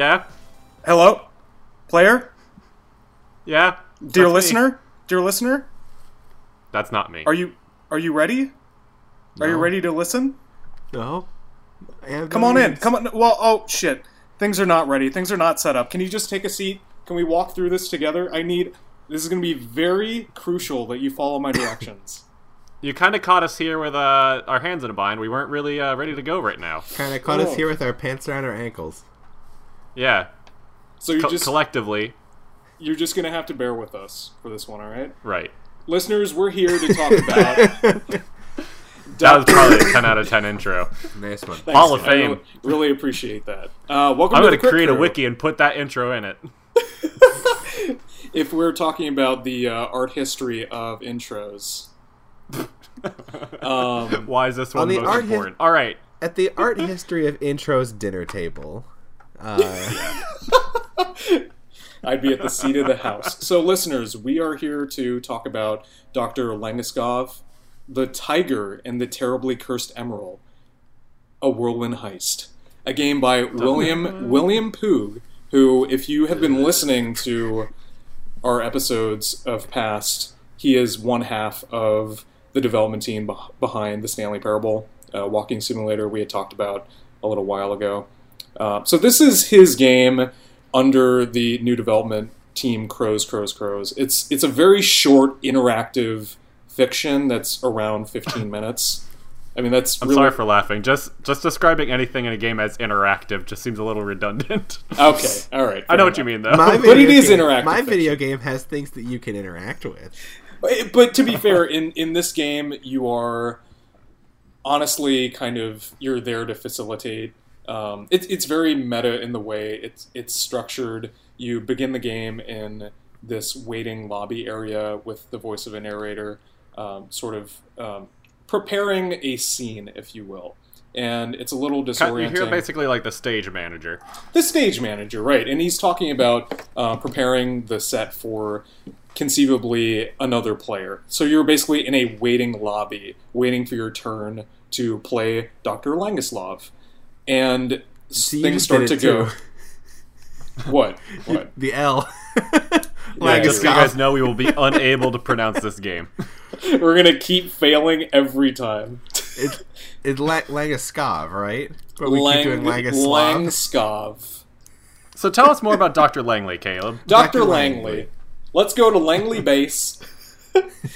Hello? Yeah. Hello, player, Yeah. dear That's me. listener, dear listener. That's not me. Are you are you ready? Are you ready to listen? No. Come no on in. Come on. Well, oh shit. Things are not ready. Things are not set up. Can you just take a seat? Can we walk through this together? I need. This is going to be very crucial that you follow my directions. You kind of caught us here with uh, our hands in a bind. We weren't really uh, ready to go right now. Kind of caught Oh. us here with our pants around our ankles. Yeah. So you Co- just collectively, you're just going to have to bear with us for this one, all right? right. Listeners, we're here to talk about. That was probably a 10 out of 10 intro. Nice one. Thanks, Hall of I Fame. Really, really appreciate that. Uh, welcome I'm going to Crypt create a wiki and put that intro in it. If we're talking about the uh, art history of intros, um, Why is this one on the most art his- important? All right. At the art history of intros dinner table. Uh, I'd be at the seat of the house. So, listeners, we are here to talk about Dr. Langeskov, the Tiger and the Terribly Cursed Emerald, a whirlwind heist, a game by William William Poog, who, if you have been listening to our episodes of past, he is one half of the development team behind the Stanley Parable uh, walking simulator we had talked about a little while ago. Uh, so this is his game under the new development team Crows Crows Crows. It's it's a very short interactive fiction that's around 15 minutes. I mean that's I'm really sorry for laughing. Just just describing anything in a game as interactive just seems a little redundant. okay. All right. I know fair what you mean, though. my But it video game- interactive My fiction. video game has things that you can interact with. But, but to be fair, in in this game, you are honestly kind of you're there to facilitate. Um, it's it's very meta in the way it's it's structured. You begin the game in this waiting lobby area with the voice of a narrator, um, sort of um, preparing a scene, if you will. And it's a little disorienting. You're disorienting basically like the stage manager. the stage manager, right? And he's talking about uh, preparing the set for conceivably another player. So you're basically in a waiting lobby, waiting for your turn to play Dr. Langislav. And things start to it go. What? What? The L. Yeah, Just so you guys know, we will be unable to pronounce this game. We're gonna keep failing every time. It's it's La- Langeskov, right? But we Lang- keep doing. Langskov. So tell us more about Dr. Langley, Caleb. Dr. Dr. Langley. Langley. Let's go to Langley Base.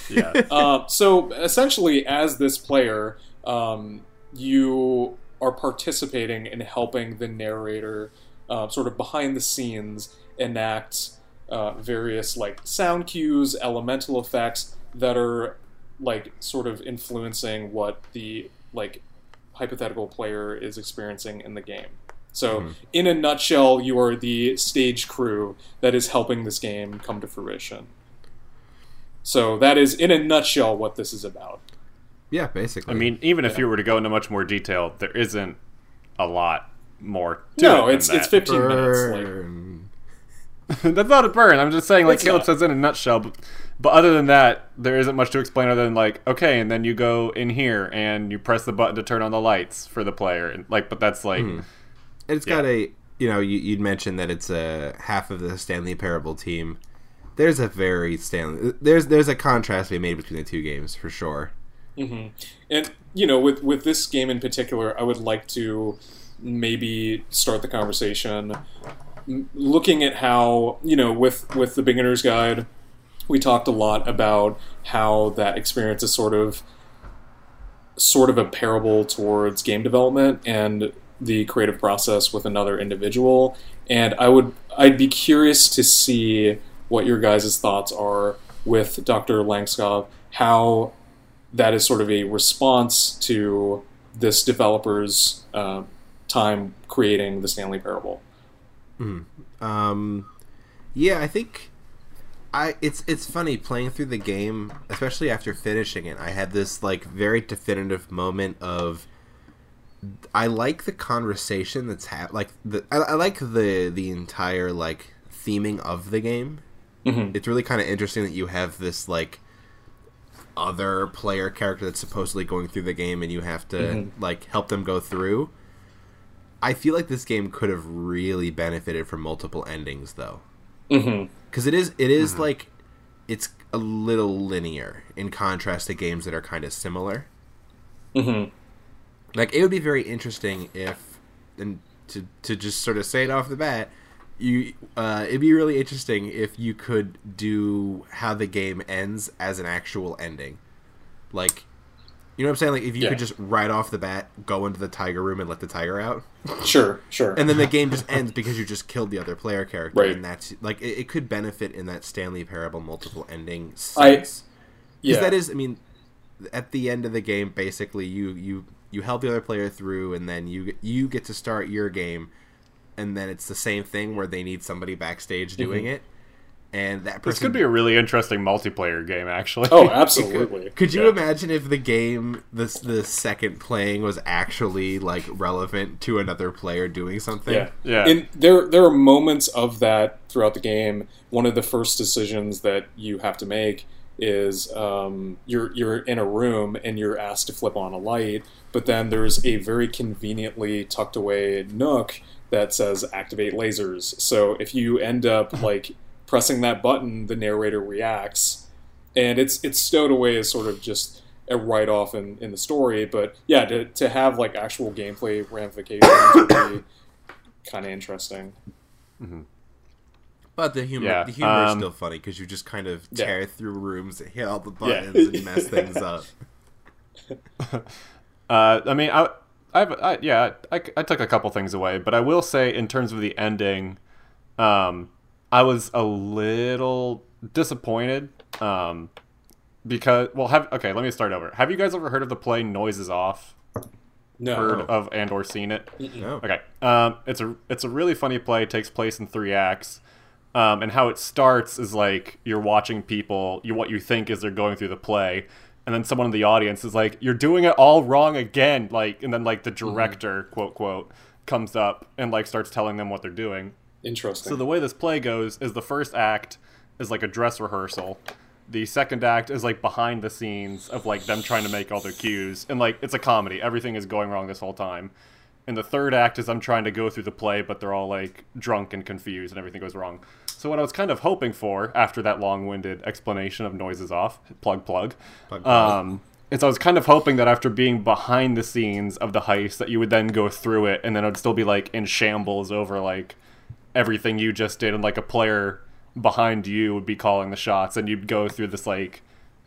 Yeah. Uh, so essentially, as this player, um, you are participating in helping the narrator, uh, sort of behind the scenes, enact uh, various like sound cues, elemental effects that are like sort of influencing what the like hypothetical player is experiencing in the game. So, in a nutshell, you are the stage crew that is helping this game come to fruition. So that is, in a nutshell, what this is about. Yeah, basically. I mean, even if you were to go into much more detail, there isn't a lot more to No, it than it's it's that. 15 minutes. Like, That's not a burn. I'm just saying, like It's Caleb not. says in a nutshell. But, but other than that, there isn't much to explain other than like, okay, and then you go in here and you press the button to turn on the lights for the player, and like, but that's like, Hmm. It's got a you know you, you'd mentioned that it's a half of the Stanley Parable team. There's a very Stanley. There's there's a contrast to be made between the two games for sure. Mm-hmm. and you know, with with this game in particular, I would like to maybe start the conversation looking at how you know, with with the beginner's guide, we talked a lot about how that experience is sort of sort of a parable towards game development and the creative process with another individual. And i would i'd be curious to see what your guys' thoughts are with dr langskov how that is sort of a response to this developer's uh, time creating the stanley parable Um, yeah, I think I it's it's funny playing through the game, especially after finishing it. I had this like very definitive moment of I like the conversation that's hap- like the I, I like the the entire like theming of the game. Mhm. It's really kind of interesting that you have this like other player character that's supposedly going through the game and you have to like help them go through. I feel like this game could have really benefited from multiple endings, though, hmm because it is it is like it's a little linear in contrast to games that are kind of similar. hmm Like it would be very interesting if, and to to just sort of say it off the bat, you uh, it'd be really interesting if you could do how the game ends as an actual ending, like. You know what I'm saying? Like if you Yeah. could just right off the bat go into the tiger room and let the tiger out, Sure, sure. and then the game just ends because you just killed the other player character, Right. and that's like it, it could benefit in that Stanley Parable multiple ending sense. yeah. That is, I mean, at the end of the game, basically, you you you help the other player through, and then you you get to start your game, and then it's the same thing where they need somebody backstage doing it, and that person This could be a really interesting multiplayer game, actually. oh, absolutely. Could you Yeah. imagine if the game this the second playing was actually like relevant to another player doing something? Yeah, Yeah. And there, there are moments of that throughout the game. One of the first decisions that you have to make is um, you're you're in a room and you're asked to flip on a light, but then there's a very conveniently tucked away nook that says activate lasers. So if you end up like pressing that button, the narrator reacts, and it's it's stowed away as sort of just a write off in, in the story. But yeah, to, to have like actual gameplay ramifications would be kind of interesting. Mm-hmm. But the humor, Yeah, the humor is um, still funny because you just kind of Yeah. tear through rooms, hit all the Yeah. buttons, and mess things up. Uh, I mean, I, I've, I, yeah, I, I took a couple things away, but I will say, in terms of the ending, um, I was a little disappointed, um, because, well, have okay, let me start over. Have you guys ever heard of the play Noises Off? No, Heard of and or seen it? No. Okay. Um, it's a it's a really funny play. It takes place in three acts. Um, and how it starts is like you're watching people, you what you think is they're going through the play, and then someone in the audience is like, "You're doing it all wrong again!" Like, and then like the mm-hmm. director, quote quote, comes up and like starts telling them what they're doing. interesting. So the way this play goes is the first act is like a dress rehearsal. The second act is like behind the scenes of like them trying to make all their cues and like it's a comedy. Everything is going wrong this whole time. And the third act is I'm trying to go through the play, but they're all like drunk and confused and everything goes wrong. So what I was kind of hoping for after that long-winded explanation of noises off, plug plug, Plug, plug. um, is I was kind of hoping that after being behind the scenes of the heist, that you would then go through it, and then would still be like in shambles over like everything you just did, and like a player behind you would be calling the shots, and you'd go through this like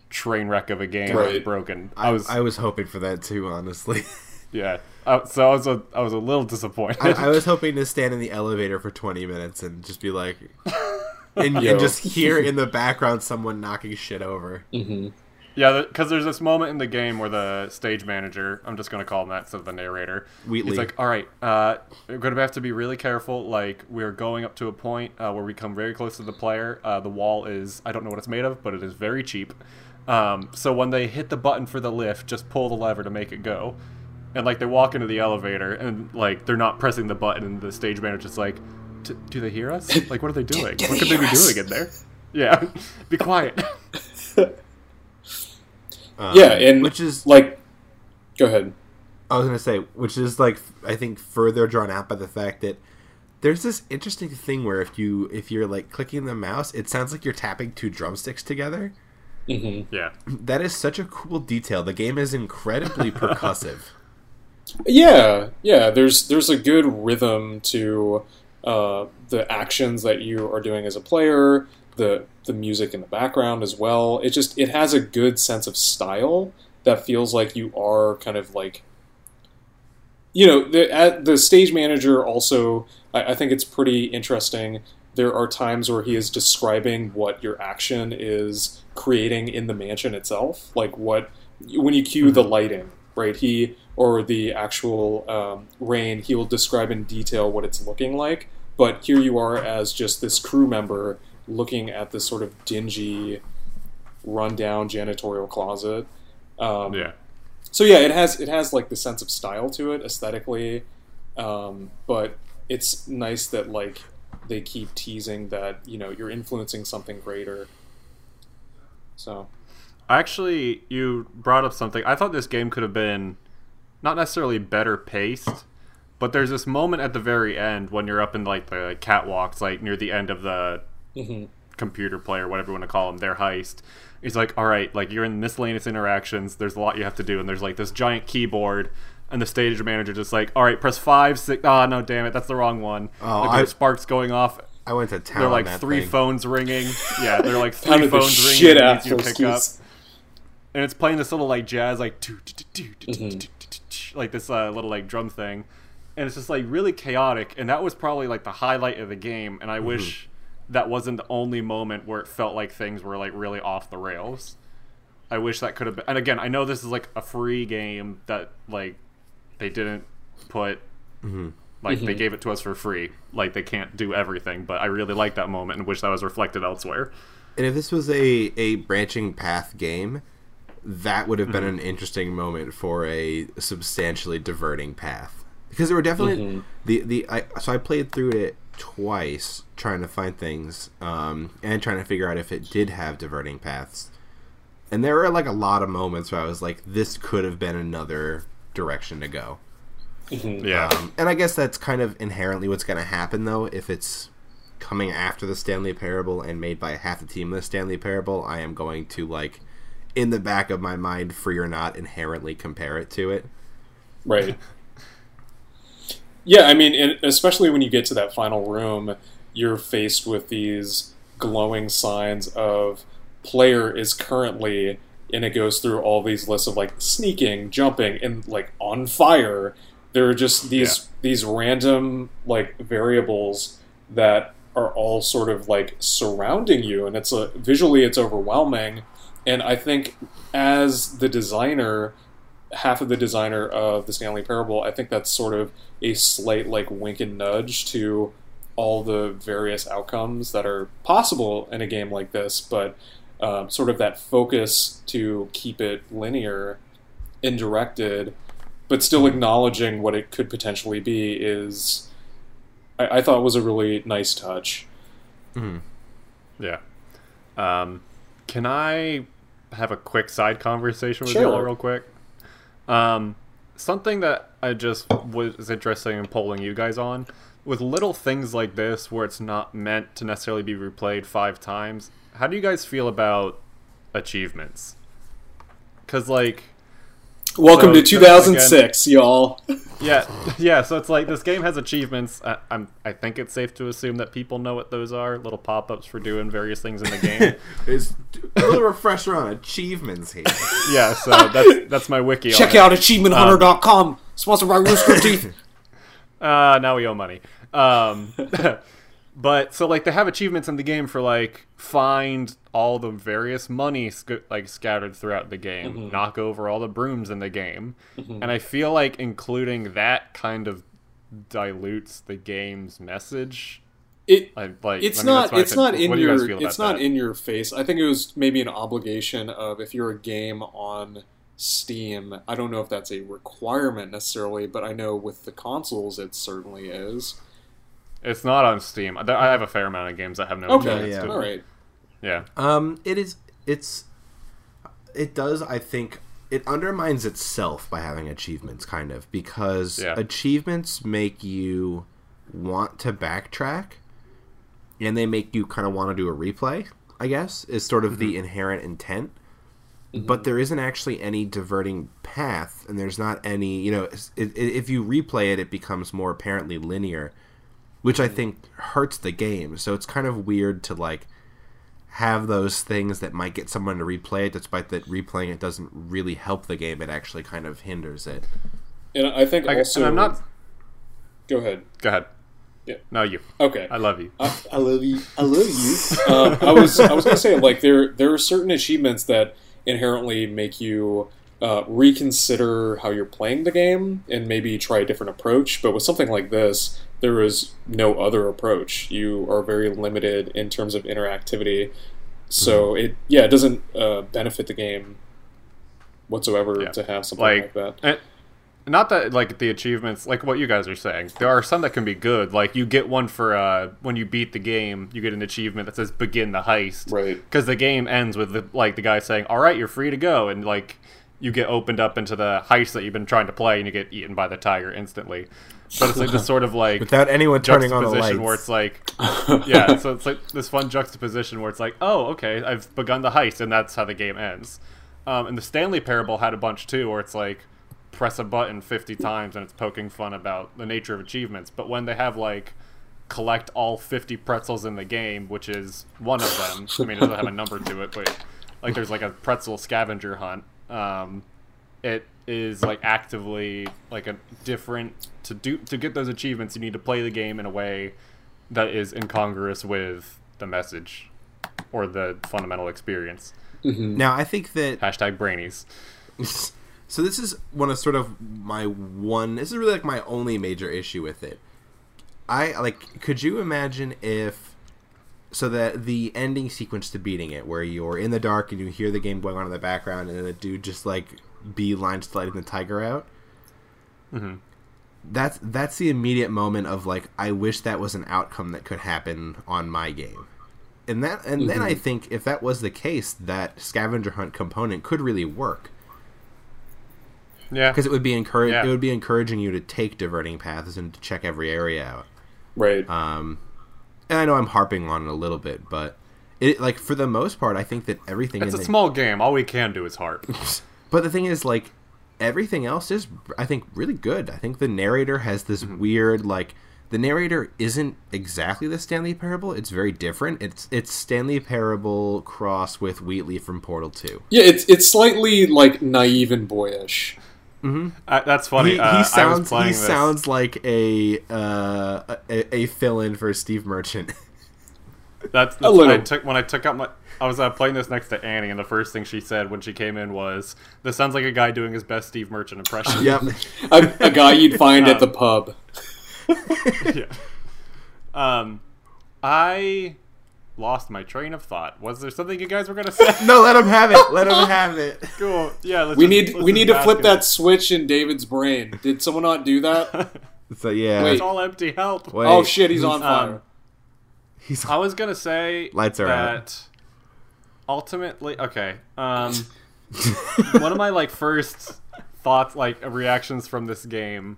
train wreck of a game Right. broken. I I was I was hoping for that too, honestly. yeah. I, so I was a, I was a little disappointed. I, I was hoping to stand in the elevator for 20 minutes and just be like, and, and just hear in the background someone knocking shit over. hmm Yeah, because there's this moment in the game where the stage manager, I'm just going to call him that instead of the narrator, Wheatley. he's like, all right, uh, we're going to have to be really careful. Like, we're going up to a point uh, where we come very close to the player. Uh, the wall is, I don't know what it's made of, but it is very cheap. Um, so when they hit the button for the lift, just pull the lever to make it go. And, like, they walk into the elevator, and, like, they're not pressing the button, and the stage manager's like, "D- do they hear us? Like, what are they doing? do what they could they be us? doing in there? Yeah, be quiet. Um, Yeah, and which is like, go ahead. I was gonna say, which is like I think further drawn out by the fact that there's this interesting thing where if you if you're like clicking the mouse, it sounds like you're tapping two drumsticks together. hmm yeah. That is such a cool detail. The game is incredibly percussive. Yeah, yeah. There's there's a good rhythm to uh, the actions that you are doing as a player. The the music in the background as well. It just it has a good sense of style that feels like you are kind of like you know the at the stage manager also I, I think it's pretty interesting there are times where he is describing what your action is creating in the mansion itself like what when you cue the lighting right he or the actual um, rain he will describe in detail what it's looking like but here you are as just this crew member looking at this sort of dingy rundown janitorial closet um, Yeah. so yeah, it has it has like the sense of style to it aesthetically, um, but it's nice that like they keep teasing that you know you're influencing something greater. So Actually, you brought up something. I thought this game could have been not necessarily better paced, But there's this moment at the very end when you're up in like the catwalks, like near the end of the computer player, whatever you want to call them, their heist. He's like, all right, like you're in miscellaneous interactions. There's a lot you have to do, and there's like this giant keyboard. And the stage manager just like, all right, press five, six. Ah, no, damn it, that's the wrong one. Oh, like, I- sparks going off. I went to town. They're like that three thing. phones ringing. Yeah, they're like three phones ringing. shit that out you to those pick up and it's playing this little like jazz like doo, doo, doo, doo, doo, like this uh, little like drum thing and it's just like really chaotic and that was probably like the highlight of the game and i Mm-hmm. wish that wasn't the only moment where it felt like things were like really off the rails i wish that could have been and again i know this is like a free game that like they didn't put Mm-hmm. like they gave it to us for free like they can't do everything but i really like that moment and wish that was reflected elsewhere And if this was a, a branching path game, that would have been Mm-hmm. an interesting moment for a substantially diverting path. Because there were definitely Mm-hmm. the the I, so I played through it twice trying to find things um, and trying to figure out if it did have diverting paths. And there were like a lot of moments where I was like, this could have been another direction to go. yeah Um, and I guess that's kind of inherently what's going to happen, though. If it's coming after the Stanley Parable and made by half the team of the Stanley Parable, I am going to, like, in the back of my mind, free or not, inherently compare it to it. Right. Yeah, I mean, especially when you get to that final room, you're faced with these glowing signs of player is currently, and it goes through all these lists of like sneaking, jumping, and like on fire. There are just these these random like variables that are all sort of like surrounding you, and it's a visually it's overwhelming. And I think as the designer, half of the designer of the Stanley Parable, I think that's sort of a slight like wink and nudge to all the various outcomes that are possible in a game like this, but um, sort of that focus to keep it linear and directed, but still acknowledging what it could potentially be is, I, I thought was a really nice touch. Yeah. Um, can I have a quick side conversation with Sure. you all real quick? Um, something that I just was interested in polling you guys on with little things like this where it's not meant to necessarily be replayed five times. How do you guys feel about achievements? Because like Welcome So, to 2006, y'all. yeah, yeah. So it's like this game has achievements. I, I'm, I think it's safe to assume that people know what those are. Little pop-ups for doing various things in the game. Is a little refresher on achievements here. yeah. So that's that's my wiki. on Check it. out achievementhunter.com, sponsored by Rooster Teeth. Uh, now we owe money. Um, but so like they have achievements in the game for like find all the various money sc- like scattered throughout the game, mm-hmm. knock over all the brooms in the game, mm-hmm. and I feel like including that kind of dilutes the game's message. It I, like it's I mean, not that's what I it's not in do you your it's not that? in your face. I think it was maybe an obligation of if you're a game on Steam. I don't know if that's a requirement necessarily, but I know with the consoles it certainly is. It's not on Steam. I have a fair amount of games that have no Okay, achievements yeah. to all right. Yeah. Um, it is. It's. It does. I think it undermines itself by having achievements, kind of, because Yeah. achievements make you want to backtrack, and they make you kind of want to do a replay. I guess is sort of the inherent intent. But there isn't actually any diverting path, and there's not any. You know, it, it, if you replay it, it becomes more apparently linear, which I think hurts the game. So it's kind of weird to like have those things that might get someone to replay it, despite that replaying it doesn't really help the game. It actually kind of hinders it. And I think I, also and I'm not. Go ahead. Go ahead. Yeah. No, you. Okay. I love you. I, I love you. I love you. um, I was I was gonna say like there there are certain achievements that inherently make you uh, reconsider how you're playing the game and maybe try a different approach. But with something like this, there is no other approach. You are very limited in terms of interactivity. So it yeah it doesn't uh, benefit the game whatsoever Yeah. to have something like, like, that. and not that like the achievements like what you guys are saying there are some that can be good like you get one for uh when you beat the game you get an achievement that says begin the heist Right. because the game ends with the, like the guy saying all right you're free to go and like you get opened up into the heist that you've been trying to play and you get eaten by the tiger instantly. But it's like this sort of like Without anyone turning on the juxtaposition lights. where it's like yeah so it's like this fun juxtaposition where it's like oh okay i've begun the heist and that's how the game ends. Um, and the stanley parable had a bunch too where it's like press a button 50 times and it's poking fun about the nature of achievements. But when they have like collect all 50 pretzels in the game which is one of them. I mean it doesn't have a number to it but like there's like a pretzel scavenger hunt um, it is like actively like a different to do to get those achievements you need to play the game in a way that is incongruous with the message or the fundamental experience. Now I think that hashtag brainies. So this is one of sort of my one this is really like my only major issue with it. I like could you imagine if so that the ending sequence to beating it where you're in the dark and you hear the game going on in the background and then the dude just like beeline sliding the tiger out Mhm. that's that's the immediate moment of like i wish that was an outcome that could happen on my game and that and then i think if that was the case that scavenger hunt component could really work yeah because it would be encourage Yeah. it would be encouraging you to take diverting paths and to check every area out. Right. Um, and I know I'm harping on it a little bit, but it like for the most part, I think that everything. it's in a the, small game all we can do is harp But the thing is, like everything else is, I think, really good. I think the narrator has this mm-hmm. weird like. The narrator isn't exactly the Stanley Parable. It's very different. It's it's Stanley Parable cross with Wheatley from Portal Two. Yeah, it's it's slightly like naive and boyish. Uh, that's funny He, uh, he I was sounds he this. sounds like a uh, a, a fill-in for Steve Merchant. That's, A that's little. when I took when I took out my. I was uh, playing this next to Annie, and the first thing she said when she came in was, "This sounds like a guy doing his best Steve Merchant impression." yep. A, a guy you'd find at the pub. yeah. Um, I lost my train of thought. Was there something you guys were gonna say? No, let him have it. Let him have it. cool. Yeah. Let's We just- need let's we need to flip in that switch in David's brain. Did someone not do that? So yeah. Wait. It's all empty. Help. Wait, oh shit, he's on fire. Um, He's I was gonna say Lights are out. ultimately, okay. Um, one of my like first thoughts, like reactions from this game,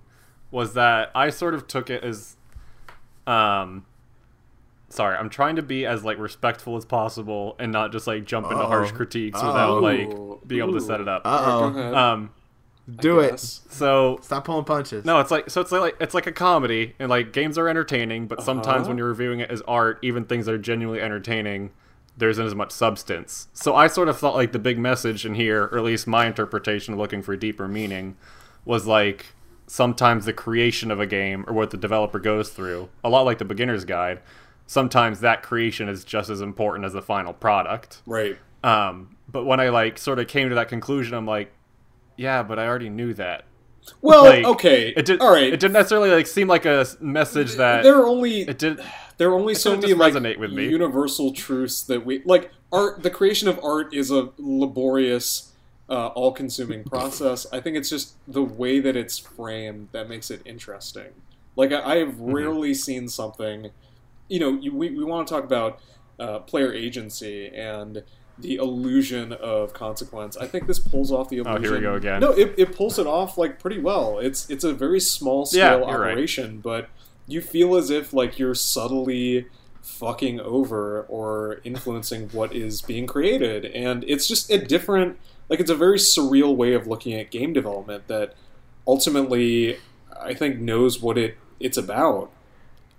was that I sort of took it as, um, sorry, I'm trying to be as like respectful as possible and not just like jump into harsh Uh-oh. critiques Uh-oh. without like being able to set it up. Uh oh. Um, Do it. So Stop pulling punches. no, it's like so it's like it's like a comedy, and like games are entertaining, but sometimes Uh-huh. when you're reviewing it as art, even things that are genuinely entertaining, there isn't as much substance. So I sort of thought like the big message in here, or at least my interpretation of looking for deeper meaning, was like sometimes the creation of a game or what the developer goes through, a lot like the beginner's guide. Sometimes that creation is just as important as the final product. Right. Um, but when I like sort of came to that conclusion, I'm like, yeah, but I already knew that. Well, Like, okay. It did. All right. It didn't necessarily like seem like a message that there are only it did. there are only so many like resonate with me. universal truths that we like. Art, the creation of art is a laborious, uh, all-consuming process. I think it's just the way that it's framed that makes it interesting. Like I, I have Mm-hmm. rarely seen something. You know, you, we we want to talk about uh, player agency and the illusion of consequence. I think this pulls off the illusion. Oh, here we go again. No, it, it pulls it off like pretty well. It's it's a very small scale right. operation, but you feel as if like you're subtly fucking over or influencing what is being created, and it's just a different. Like it's a very surreal way of looking at game development that ultimately I think knows what it it's about.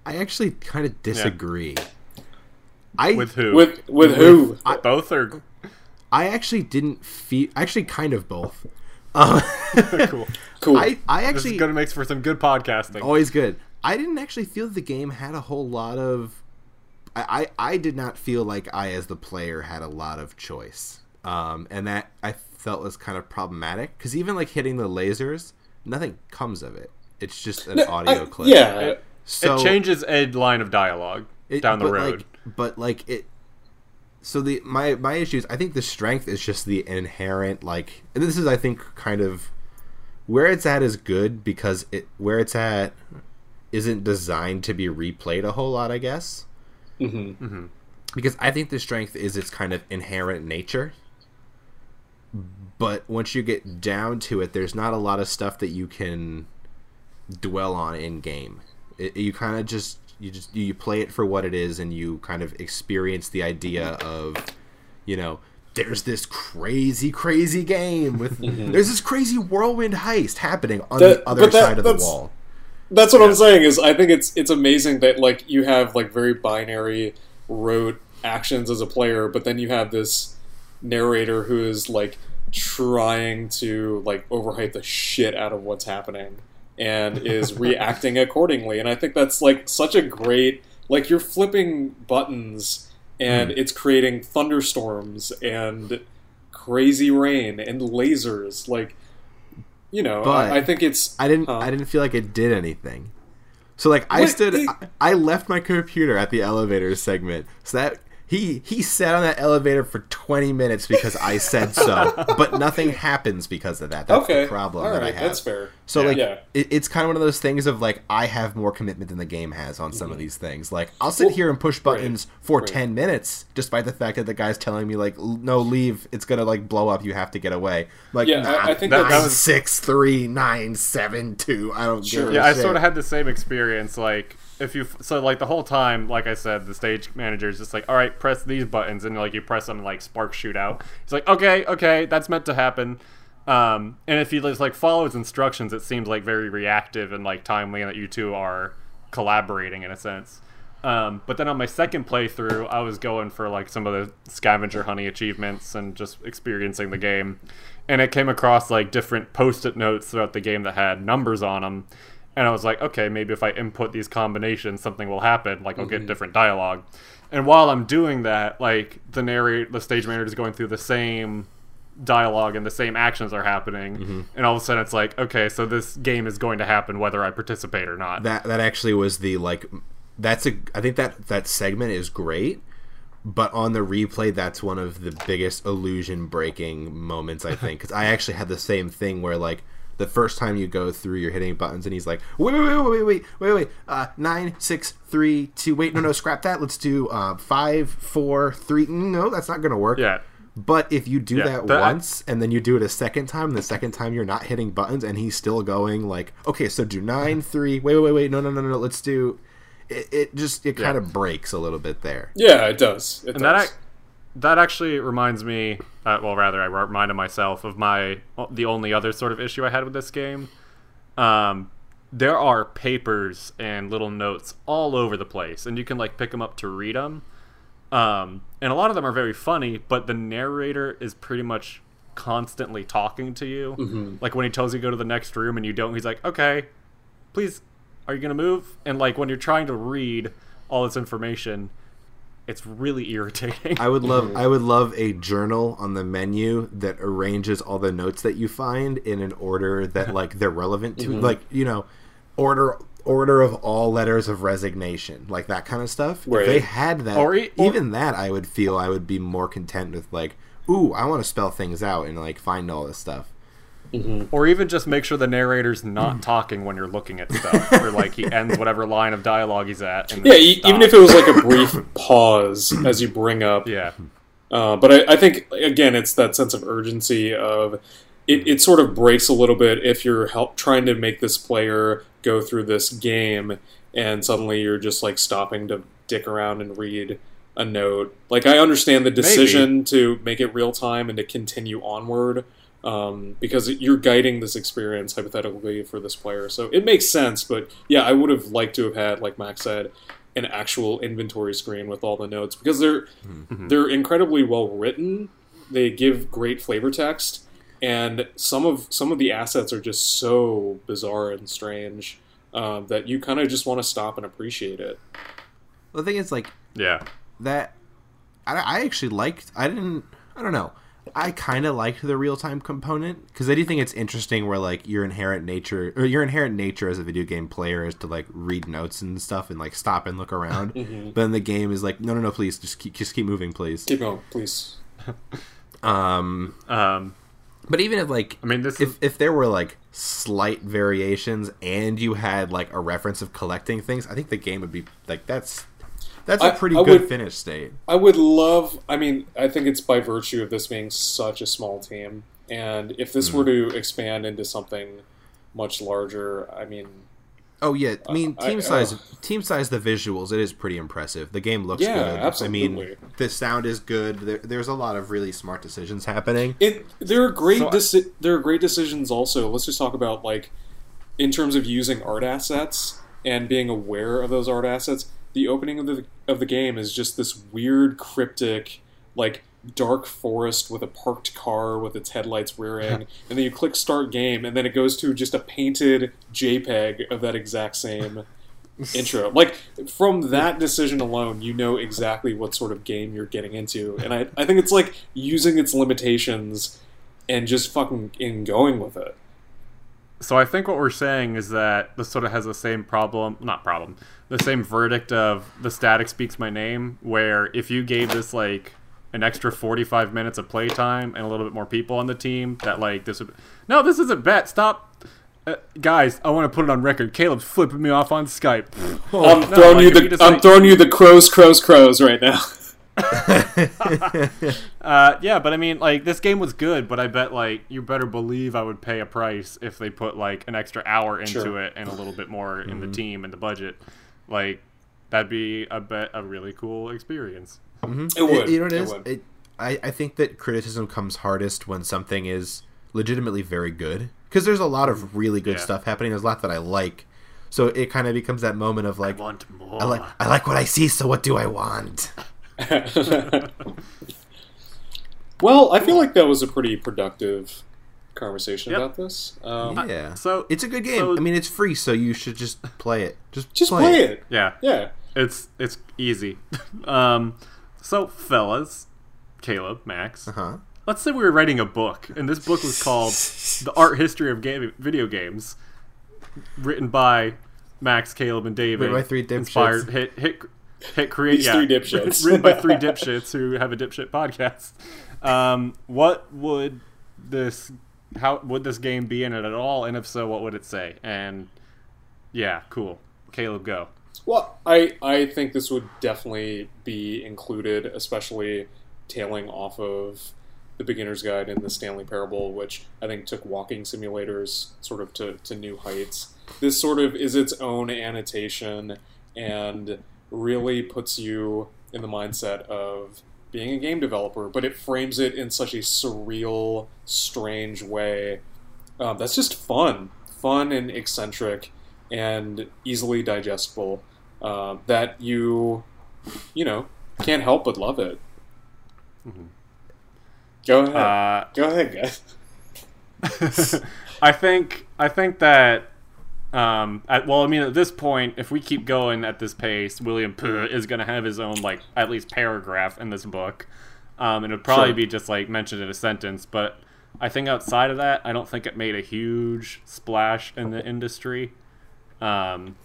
I actually kind of disagree. I With who? With with who? I- both or I actually didn't feel. Actually, kind of both. Uh, cool. Cool. I I This actually is gonna make for some good podcasting. always good. I didn't actually feel the game had a whole lot of. I, I I did not feel like I, as the player, had a lot of choice, um, and that I felt was kind of problematic because even like hitting the lasers, nothing comes of it. It's just an No, audio I- clip. Yeah. It- so it changes a line of dialogue it- down the but, road. Like, but like it. So the my my issue is I think the strength is just the inherent like and this is I think kind of where it's at is good because it where it's at isn't designed to be replayed a whole lot I guess hmm because I think the strength is its kind of inherent nature. But once you get down to it, there's not a lot of stuff that you can dwell on in game. It, you kind of just you just you play it for what it is, and you kind of experience the idea of, you know, there's this crazy, crazy game with mm-hmm. there's this crazy whirlwind heist happening on That- the other that- side of the wall. That's what I'm saying. Is I think it's it's amazing that like you have like very binary rote actions as a player, but then you have this narrator who is like trying to like overhype the shit out of what's happening and is reacting accordingly. And I think that's like such a great like you're flipping buttons and hmm. it's creating thunderstorms and crazy rain and lasers like you know But I, I think it's I didn't Huh. I didn't feel like it did anything. So like I Wait, stood it- I, I left my computer at the elevator segment. So that he he sat on that elevator for 20 minutes because I said so, but nothing happens because of that. That's okay the problem All that I have. that's fair So Yeah. like Yeah. it, it's kind of one of those things of like I have more commitment than the game has on some of these things. Like I'll sit Mm-hmm. Well, here and push buttons for right. 10 minutes despite the fact that the guy's telling me like no leave it's going to like blow up you have to get away. Like Yeah, nah, I- I think that- that was- six, three, nine, seven, two. I don't Sure. give a Yeah, I sort of had the same experience. Like, if you so like the whole time, like I said, the stage manager is just like, "All right, press these buttons," and like you press them, and like sparks shoot out. He's like, "Okay, okay, that's meant to happen." Um, and if you just like follow his instructions, it seems like very reactive and like timely, and that you two are collaborating in a sense. Um, but then on my second playthrough, I was going for like some of the scavenger hunting achievements and just experiencing the game. And it came across like different post it notes throughout the game that had numbers on them. And I was like, okay, maybe if I input these combinations, something will happen. Like I'll get mm-hmm. different dialogue. And while I'm doing that, like the narrate, the stage manager is going through the same dialogue and the same actions are happening. Mm-hmm. And all of a sudden, it's like, okay, so this game is going to happen whether I participate or not. that that actually was the like that's a I think that that segment is great, but on the replay that's one of the biggest illusion breaking moments I think cuz I actually had the same thing where like the first time you go through you're hitting buttons and he's like wait wait wait wait wait wait wait wait, wait, uh nine six three two wait no no scrap that let's do uh five four three no that's not gonna work yeah. but if you do Yeah, that, that- once and then you do it a second time, the second time you're not hitting buttons and he's still going like, okay, so do nine, three, wait, wait, wait, wait, no, no, no, no, let's do. It, it just it kind of breaks a little bit there. yeah it does it And that does. ac- that actually reminds me. Uh, well, rather, I reminded myself of my the only other sort of issue I had with this game. Um, there are papers and little notes all over the place, and you can like pick them up to read them. Um, and a lot of them are very funny, but the narrator is pretty much constantly talking to you. Like when he tells you to go to the next room and you don't, he's like, "Okay, please, are you gonna move?" And like when you're trying to read all this information, it's really irritating. I would love mm-hmm. I would love a journal on the menu that arranges all the notes that you find in an order that like they're relevant to mm-hmm. like you know order order of all letters of resignation like that kind of stuff. Right. If they had that Or e- or- even that I would feel I would be more content with like ooh I want to spell things out and like find all this stuff. Or even just make sure the narrator's not talking when you're looking at stuff, or like he ends whatever line of dialogue he's at. And yeah e- even if it was like a brief pause as you bring up yeah, Uh, but I, I think again, it's that sense of urgency of it, it sort of breaks a little bit if you're help trying to make this player go through this game and suddenly you're just like stopping to dick around and read a note. Like I understand the decision to make it real time and to continue onward um, because you're guiding this experience hypothetically for this player. So it makes sense. But yeah, I would have liked to have had, like Max said, an actual inventory screen with all the notes because they're they're incredibly well written. They give great flavor text, and some of some of the assets are just so bizarre and strange um, that you kind of just want to stop and appreciate it. The thing is like yeah. that I, I actually liked i didn't i don't know i kind of liked the real-time component because i do think it's interesting where like your inherent nature or your inherent nature as a video game player is to like read notes and stuff and like stop and look around. But then the game is like no no no please just keep just keep moving please. Keep going, please. um Um, but even if like I mean, this is if, if there were like slight variations and you had like a reference of collecting things i think the game would be like that's that's a I- pretty I good would- finish state I would love. I mean, I think it's by virtue of this being such a small team, and if this were to expand into something much larger, I mean, Oh yeah, I mean I- team uh, size, team size, the visuals, it is pretty impressive. The game looks Yeah, good. I mean, the sound is good. There, there's a lot of really smart decisions happening. It there are great So I- deci- there are great decisions also. Let's just talk about like in terms of using art assets and being aware of those art assets. The opening of the of the game is just this weird cryptic like dark forest with a parked car with its headlights rearing and then you click start game and then it goes to just a painted JPEG of that exact same intro. Like from that decision alone, you know exactly what sort of game you're getting into, and I I think it's like using its limitations and just fucking in going with it. So I think what we're saying is that this sort of has the same problem, not problem, the same verdict of the static speaks my name, where if you gave this like an extra 45 minutes of playtime and a little bit more people on the team, that like this would No, this isn't bet. Stop. Uh, guys, I want to put it on record. Caleb's flipping me off on Skype. I'm no, throwing like, you the you I'm like- throwing you the crows crows crows right now. Uh, yeah, but I mean, like this game was good, but I bet like you better believe I would pay a price if they put like an extra hour into Sure. it and a little bit more in the team and the budget. Like that'd be a bet a really cool experience. It would. you know what it It is? would. It, I, I think that criticism comes hardest when something is legitimately very good. Because there's a lot of really good Yeah. stuff happening. There's a lot that I like. So it kind of becomes that moment of like, Want more? I like, I like what I see. So what do I want? well, I feel like that was a pretty productive conversation Yep. about this. Um, Yeah. so- it's a good game. so- I mean, it's free, so you should just play it. Just just play it. Yeah, Yeah. it's it's easy. um, so fellas, Caleb, Max, Uh huh. let's say we were writing a book, and this book was called "The Art History of Game- Video Games," written by Max, Caleb, and David. Written by three dipshits. Inspired hit hit hit create. These yeah, three dipshits. written by three dipshits who have a dipshit podcast. Um, what would this? How would this game be in it at all? And if so, what would it say? And yeah, cool. Caleb, go. Well, I I think this would definitely be included, especially tailing off of the beginner's guide and the Stanley Parable, which I think took walking simulators sort of to, to new heights. This sort of is its own annotation and really puts you in the mindset of being a game developer, but it frames it in such a surreal, strange way. Um, that's just fun, fun and eccentric, and easily digestible. Uh, that you, you know, can't help but love it. Go ahead. Uh, Go ahead, guys. I think I think that um at, well I mean at this point if we keep going at this pace William Puh is going to have his own like at least paragraph in this book. Um and it'd probably Sure. be just like mentioned in a sentence but I think outside of that I don't think it made a huge splash in the industry. Um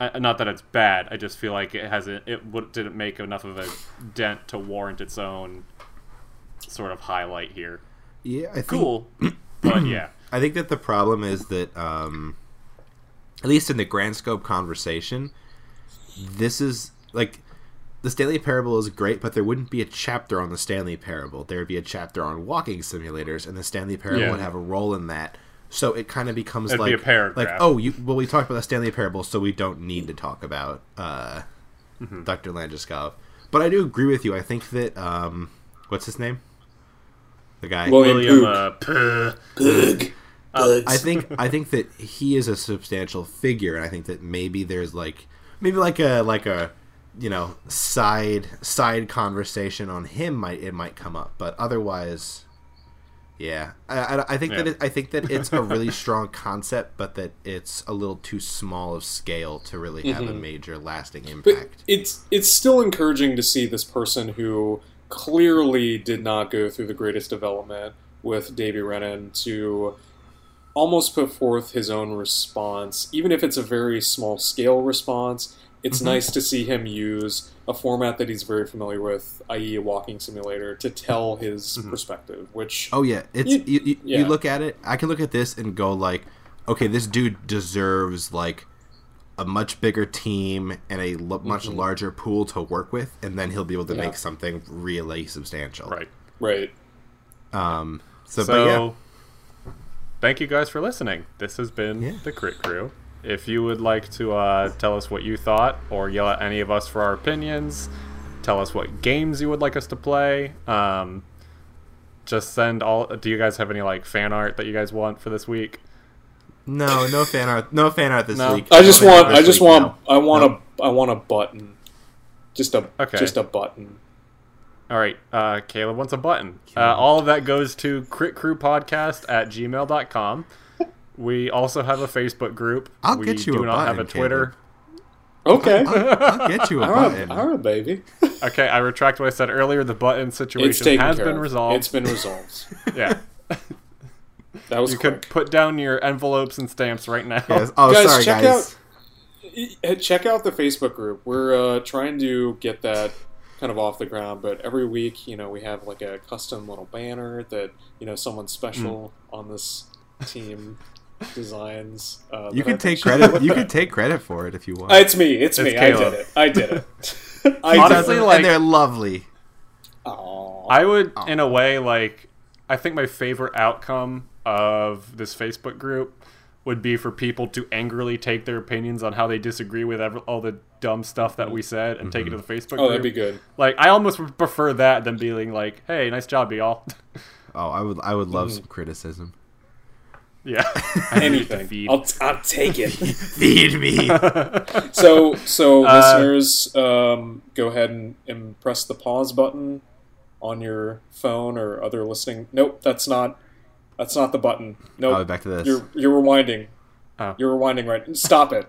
I, not that it's bad I just feel like it hasn't it would, didn't make enough of a dent to warrant its own sort of highlight here. Yeah, I think cool but yeah. I think that the problem is that, um, at least in the grand scope conversation, this is like the Stanley Parable is great, but there wouldn't be a chapter on the Stanley Parable. There would be a chapter on walking simulators, and the Stanley Parable Yeah. would have a role in that. So it kind of becomes It'd like be a paragraph. like oh, you well we talked about the Stanley Parable, so we don't need to talk about uh, Mm-hmm. Dr. Landeskov. But I do agree with you. I think that um, what's his name? The guy. William William Pook. uh, Puh. Um, Pug. I think I think that he is a substantial figure, and I think that maybe there's like maybe like a like a you know side side conversation on him might it might come up, but otherwise, yeah, I, I, I think that it, I think that it's a really strong concept, but that it's a little too small of scale to really have a mm-hmm. major lasting But impact. it's it's still encouraging to see this person who clearly did not go through the greatest development with Davey Wreden to almost put forth his own response, even if it's a very small scale response. It's nice to see him use a format that he's very familiar with, i.e., a walking simulator, to tell his perspective. Which Oh yeah, it's You- you, you, yeah. you look at it. I can look at this and go like, okay, this dude deserves like a much bigger team and a l- much larger pool to work with, and then he'll be able to Mm-hmm. Yeah. make something really substantial. Right. right, Um. So, So, but yeah, thank you guys for listening. This has been Yeah. the Crit Crew. if you would like to uh, tell us what you thought or yell at any of us for our opinions, tell us what games you would like us to play. Um, just send all. Do you guys have any like fan art that you guys want for this week? No, no fan art. No fan art this No. week. I just No want. I just week, want. no. I want No. a. I want a button. Just a. Okay. Just a button. All right, uh, Caleb wants a button. Uh, all of that goes to critcrewpodcast at gmail.com. We also have a Facebook group. I'll we get you do a not have a button, Twitter. Okay. I'll, I'll get you a All right, button. all right, baby. Okay, I retract what I said earlier. The button It's situation taken has care been of. resolved. It's been resolved. yeah. That was You quick. could put down your envelopes and stamps right now. Yes. Oh, Guys, sorry, check guys. Uh, Check out the Facebook group. We're uh, trying to get that kind of off the ground, but every week, you know, we have like a custom little banner that you know someone special Hmm. on this team designs. Uh, You that I can take credit. You bad. can take credit for it if you want. Uh, it's me. It's, It's me. I did it. I did it. I Honestly, did it. like- and they're lovely. Aw. I would, Oh. in a way, like, I think my favorite outcome of this Facebook group would be for people to angrily take their opinions on how they disagree with ever, all the dumb stuff that we said and take it to the Facebook Oh, group. that'd be good. Like, I almost would prefer that than being like, "Hey, nice job, y'all." Oh, I would. I would love Mm. some criticism. yeah, I need to Anything. feed. I'll, I'll take it. Feed me. So, so Uh, listeners, um, go ahead and, and press the pause button on your phone or other listening. Nope, that's not. That's not the button. I'll be Nope, back to this. you're you're rewinding. Oh. You're rewinding right. Stop it.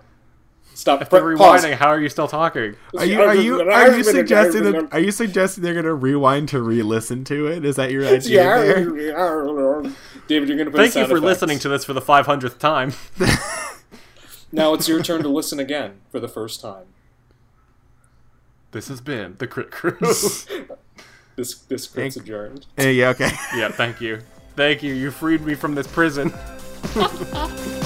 Stop. If they're Pre- pause. rewinding, how are you still talking? Are you are you are you suggesting that, are you suggesting they're gonna rewind to re-listen to it? Is that your idea? there? David, you're going to put Thank sound you for effects. listening to this for the 500th time. Now it's your turn to listen again for the first time. This has been the Crit Crew. This this crit's Thank- adjourned. Eh, yeah. Okay. yeah, thank you. Thank you. You freed me from this prison.